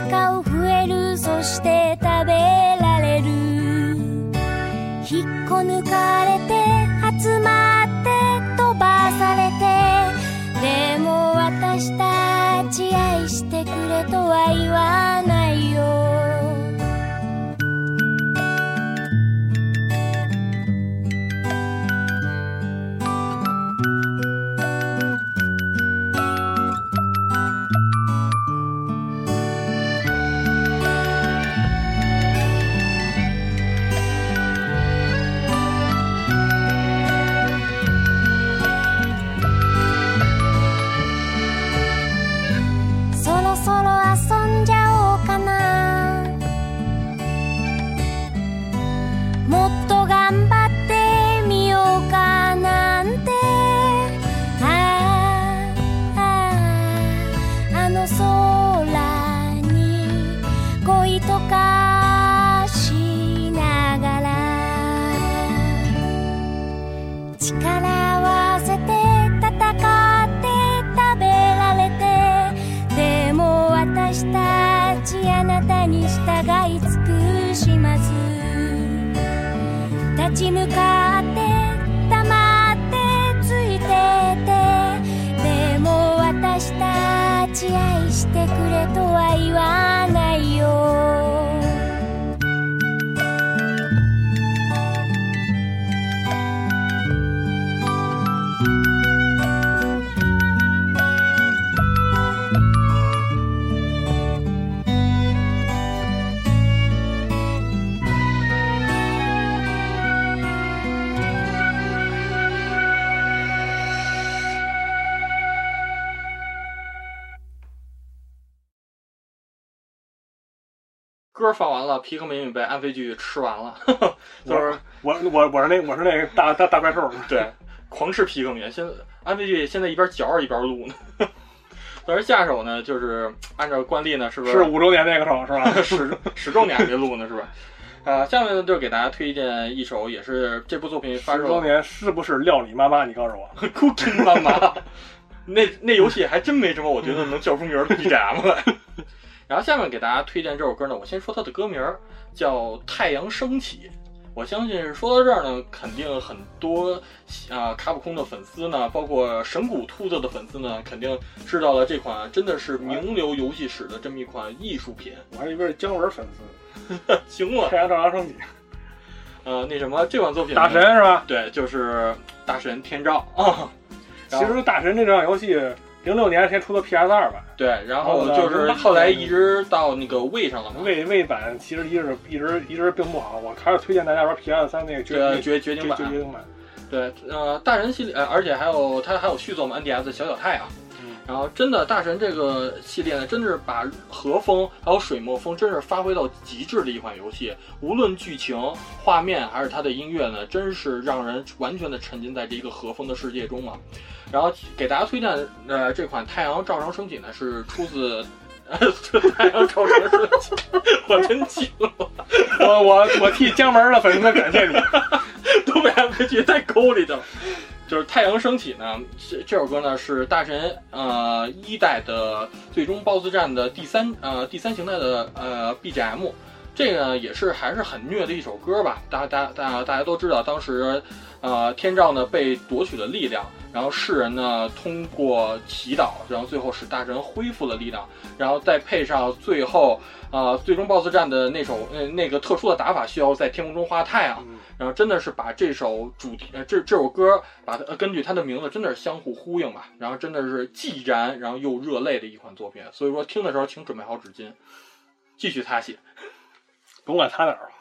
ぶ戦う増える。そして食べられる。引っこ抜かれて歌放完了，皮克敏被安飞剧吃完了，就是我我我是那我是那个大大大怪兽，对，狂吃皮克敏。现在安飞剧现在一边嚼着一边录呢。但是下手呢，就是按照惯例呢，是不是是五周年那个手是吧？十十周年还没录呢，是吧？啊，下面呢就给大家推荐一首，也是这部作品发售十周年是不是料理妈妈？你告诉我，Cooking 妈妈，那那游戏还真没什么，我觉得能叫出名的 BGM 来。然后下面给大家推荐这首歌呢，我先说它的歌名儿叫《太阳升起》。我相信说到这儿呢，肯定很多啊、卡普空的粉丝呢，包括神谷兔子的粉丝呢，肯定知道了这款真的是名流游戏史的这么一款艺术品。我还以为是姜文粉丝。行了，太阳照常升起，呃，那什么，这款作品大神是吧？对，就是大神天照啊。其实大神这款游戏零六年先出的 PS 二版，对，然后就是后来一直到那个位上了嘛，位位版其实一直一直一直并不好，我还是推荐大家玩 PS 三那个绝对绝绝绝经版绝绝版。对，呃，大人系列，呃，而且还有它还有续作嘛，NDS 小小太阳。嗯然后真的大神这个系列呢，真的是把和风还有水墨风，真是发挥到极致的一款游戏。无论剧情、画面还是它的音乐呢，真是让人完全的沉浸在这一个和风的世界中啊。然后给大家推荐，呃，这款《太阳照常升起》呢，是出自。呃，太阳照常升起，我真惊了，我我我替江门的粉丝感谢你。都被 RPG 带沟里去了。就是《太阳升起》呢，这这首歌呢是大神呃一代的最终 BOSS 战的第三呃第三形态的呃 BGM，这个呢也是还是很虐的一首歌吧。大家大大大家都知道，当时呃天照呢被夺取了力量，然后世人呢通过祈祷，然后最后使大神恢复了力量，然后再配上最后呃最终 BOSS 战的那首呃那个特殊的打法，需要在天空中画太阳。然后真的是把这首主题，呃，这这首歌，把它、呃、根据它的名字，真的是相互呼应吧。然后真的是既燃，然后又热泪的一款作品。所以说听的时候，请准备好纸巾，继续擦血。甭管他哪儿，「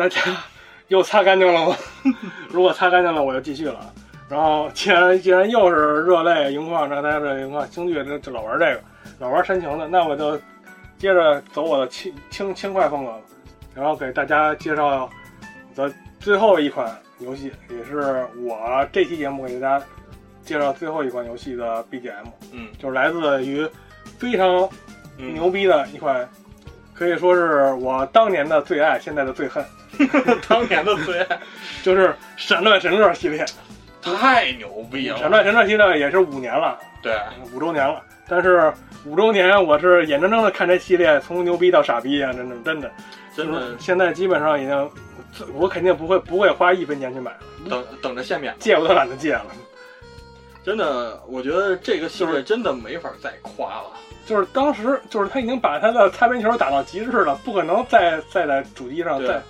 大家又擦干净了吗？如果擦干净了，我就继续了。然后既然既然又是热泪盈眶，让大家热泪盈眶，京剧这这老玩这个，老玩煽情的，那我就接着走我的轻轻轻快风格了，然后给大家介绍的最后一款游戏，也是我这期节目给大家介绍最后一款游戏的 BGM，嗯就是来自于非常嗯，牛逼的一款，可以说是我当年的最爱，现在的最恨，当年的最爱，就是《闪乱神乐》系列。太牛逼《了！闪乱神乐》系列也是五年了，对，五周年了。但是五周年，我是眼睁睁的看这系列从牛逼到傻逼啊！真的，真的，真的就是现在基本上已经，我肯定不会不会花一分钱去买，等等着限免。借我都懒得借了。真的，我觉得这个系列真的没法再夸了。就是当时，就是他已经把他的擦边球打到极致了，不可能再再在主机上再，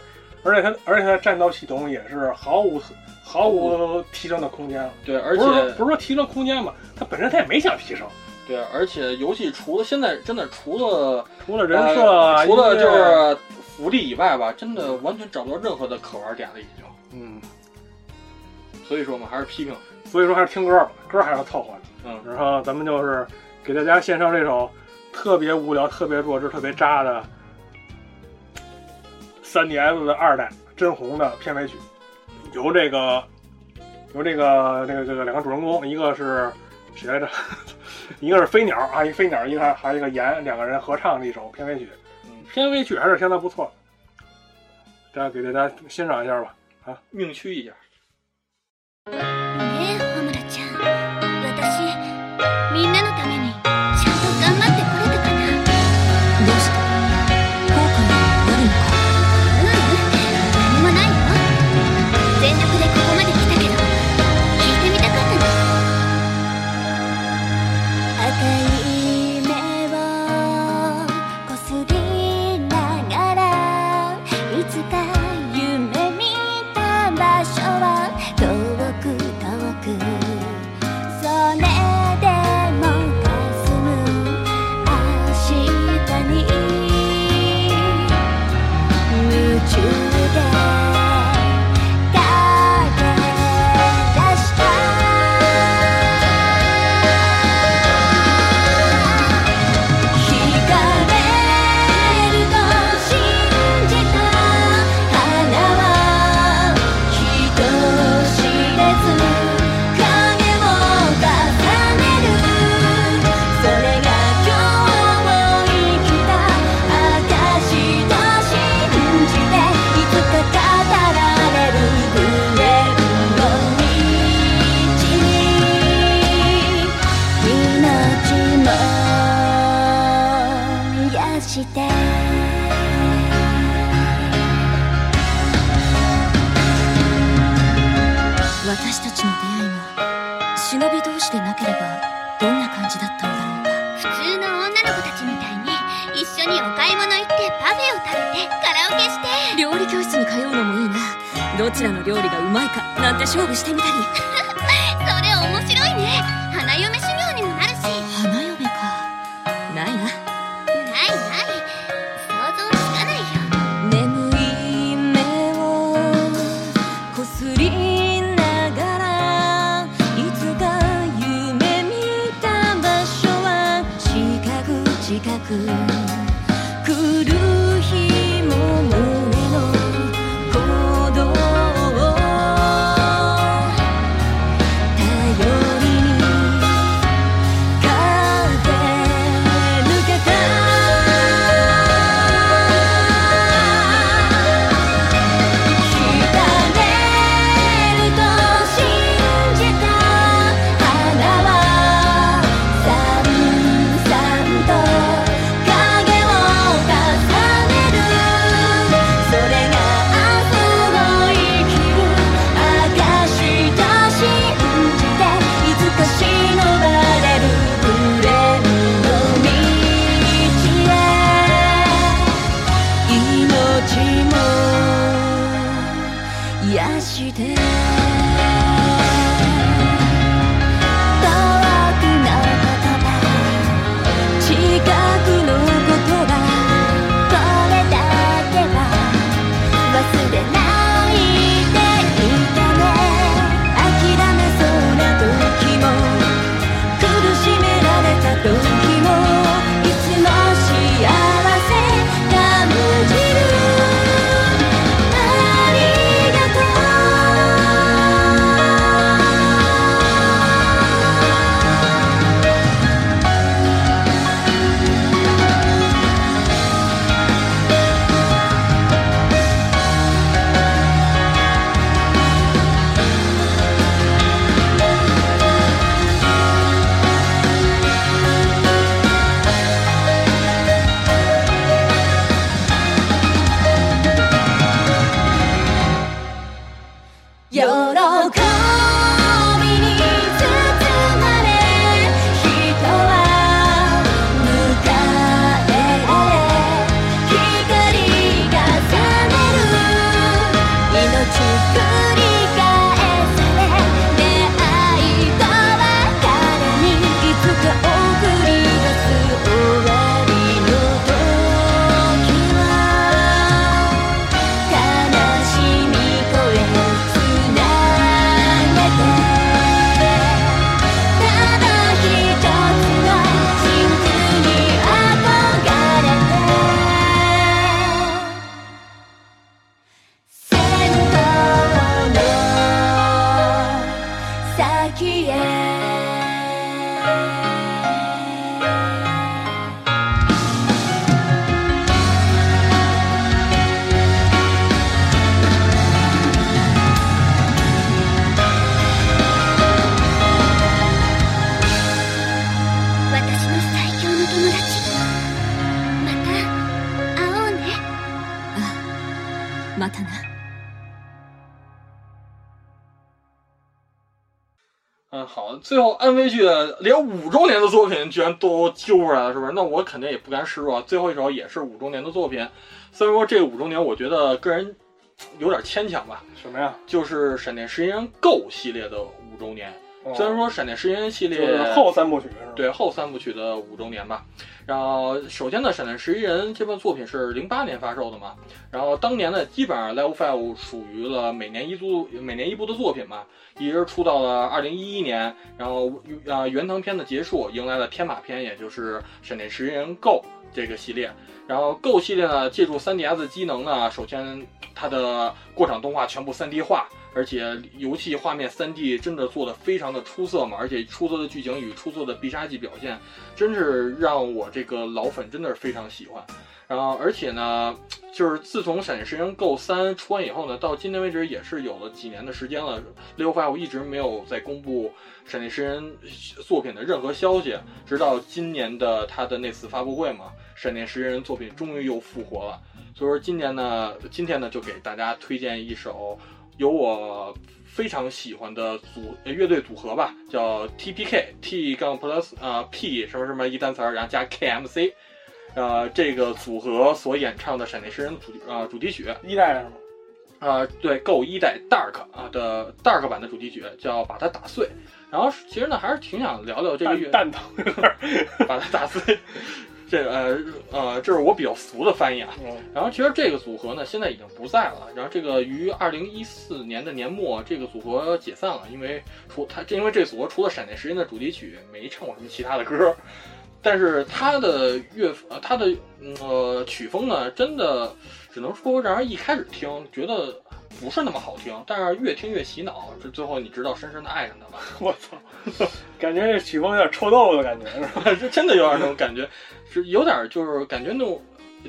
而且它而且他战斗系统也是毫无毫无提升的空间了。对，而不是说且不是说提升空间吧，它本身它也没想提升，对，而且游戏除了现在真的除了除了人设除了就是福利以外吧，真的完全找不到任何的可玩点了，已经。嗯，所以说嘛，还是批评。所以说还是听歌吧，歌还是要凑合的。嗯，然后咱们就是给大家献上这首特别无聊、特别弱智、特别渣的 3DS 的二代真红的片尾曲，由这个由这个这个这个两个主人公，一个是谁来着？一个是飞鸟啊，一飞鸟，一个还还有一个岩，两个人合唱的一首片尾曲。嗯片尾曲还是相当不错的，大家给大家欣赏一下吧。啊命区一下。嗯，好，最后安徽剧的连五周年的作品居然都揪出来了，是不是？那我肯定也不甘示弱，最后一首也是五周年的作品。虽然说这五周年，我觉得个人有点牵强吧，什么呀？就是闪电十一人 Go 系列的五周年。哦虽然说闪电十一人系列就是后三部曲是吧？对后三部曲的五周年吧。然后首先呢，《闪电十一人》这部作品是零八年发售的嘛，然后当年呢，基本上 Level Five 属于了每年一部每年一部的作品嘛，一直出到了二零一一年，然后呃原藤篇的结束，迎来了天马篇，也就是《闪电十一人 Go》这个系列。然后 Go 系列呢，借助 3DS 机能呢，首先它的过场动画全部 3D 化，而且游戏画面 3D 真的做的非常的出色嘛，而且出色的剧情与出色的必杀技表现，真是让我这个老粉真的是非常喜欢。然后而且呢，就是自从《闪电十人 Go 三》出完以后呢，到今天为止也是有了几年的时间了。六 five 一直没有再公布《闪电十人》作品的任何消息，直到今年的他的那次发布会嘛，《闪电十人》作品终于又复活了。所以说今年呢，今天呢就给大家推荐一首有我非常喜欢的组呃乐队组合吧，叫 TPK T 杠 Plus 啊、P 什么什么一单词儿，然后加 KMC，呃，这个组合所演唱的《闪电诗人》主题啊、主题曲，一代是吗？啊、对，Go 一代 Dark 啊的 Dark 版的主题曲叫《把它打碎》。然后其实呢，还是挺想聊聊这个乐蛋蛋疼。把它打碎。这个呃呃，这是我比较俗的翻译啊。嗯然后其实这个组合呢，现在已经不在了。然后这个于二零一四年的年末，这个组合解散了，因为除他，因为这组合除了《闪电时间》的主题曲，没唱过什么其他的歌。但是他的乐呃，他的嗯呃曲风呢，真的只能说让人一开始听觉得不是那么好听，但是越听越洗脑，这最后你知道深深的爱上他吧。我操，感觉这曲风有点臭豆腐的感觉是吧？这真的有点那种感觉，是有点就是感觉那种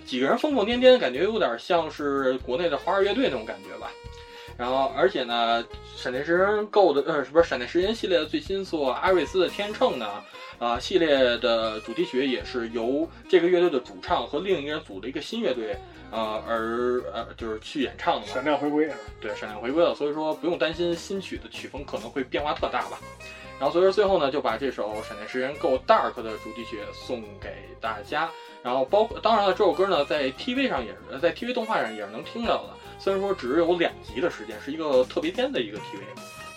几个人疯疯癫癫，感觉有点像是国内的花儿乐队那种感觉吧。然后，而且呢，闪电十人 Go 的呃，不是闪电十人系列的最新作《阿瑞斯的天秤》呢，啊、系列的主题曲也是由这个乐队的主唱和另一个人组的一个新乐队，呃，而呃就是去演唱的嘛。闪亮回归啊？对，闪亮回归了，所以说不用担心新曲的曲风可能会变化特大吧。然后所以说最后呢，就把这首《闪电十人 Go Dark》的主题曲送给大家。然后包括当然了，这首歌呢在 TV 上也是在 TV 动画上也是能听到的，虽然说只有两集的时间，是一个特别篇的一个 TV。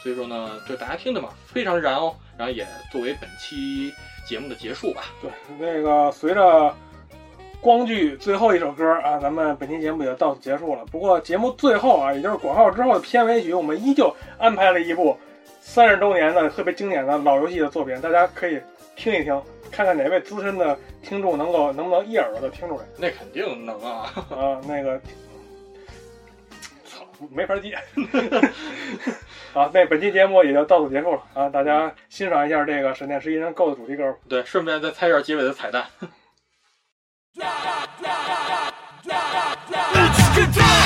所以说呢，就大家听的嘛，非常燃哦。然后也作为本期节目的结束吧。对，那个随着光剧最后一首歌啊，咱们本期节目也就到此结束了。不过节目最后啊，也就是广告之后的片尾曲，我们依旧安排了一部三十周年的特别经典的老游戏的作品，大家可以听一听，看看哪位资深的听众能够能不能一耳朵就听出来那肯定能啊。啊。那个，操，没法接。好，那本期节目也就到此结束了啊！大家欣赏一下这个《闪电十一人 Go》的主题歌。对，顺便再猜一下结尾的彩蛋。僕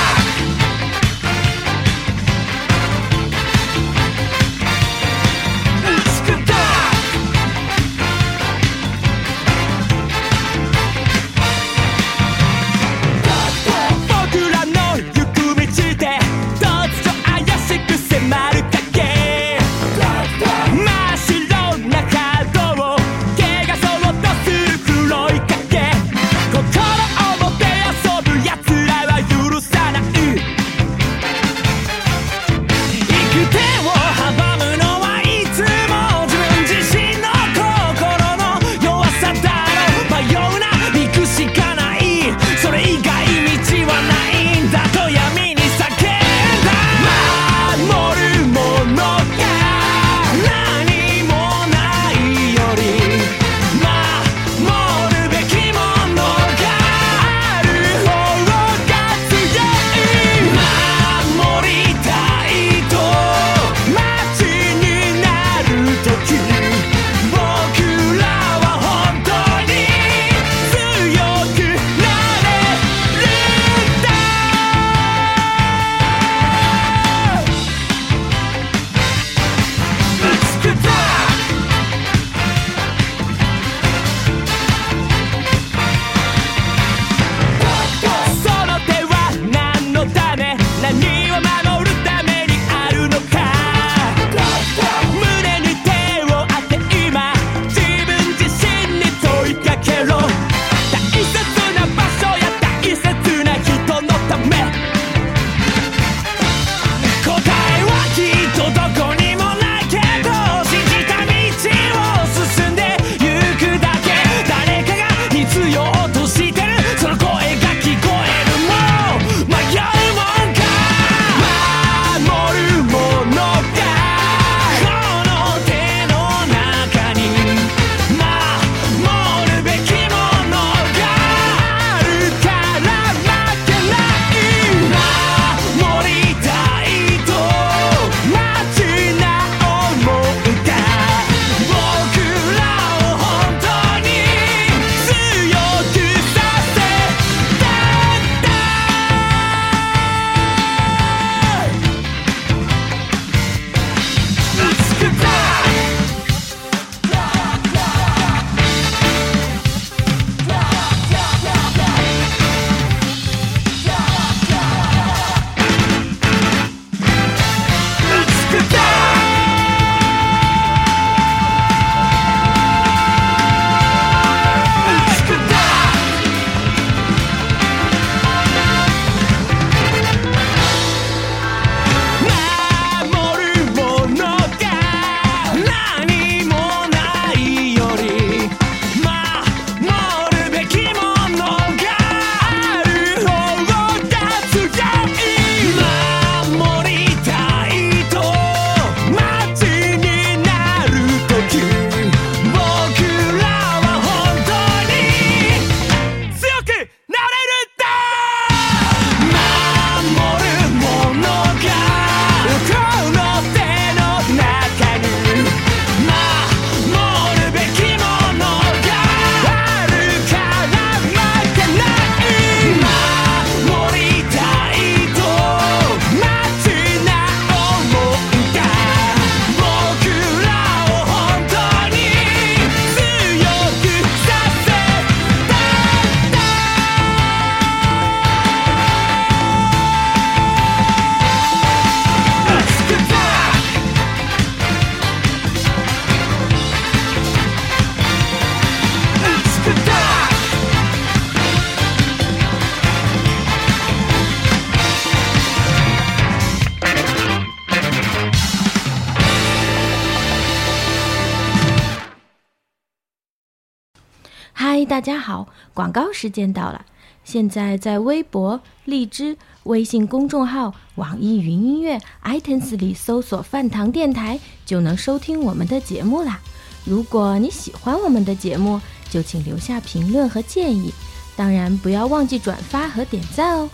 嗨，大家好！广告时间到了。现在在微博、荔枝、微信公众号、网易云音乐、iTunes 里搜索“饭堂电台”，就能收听我们的节目啦。如果你喜欢我们的节目，就请留下评论和建议，当然不要忘记转发和点赞哦。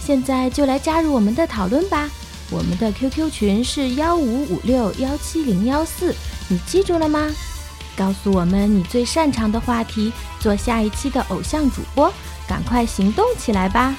现在就来加入我们的讨论吧。我们的 QQ 群是幺五五六幺七零幺四，你记住了吗？告诉我们你最擅长的话题，做下一期的偶像主播，赶快行动起来吧！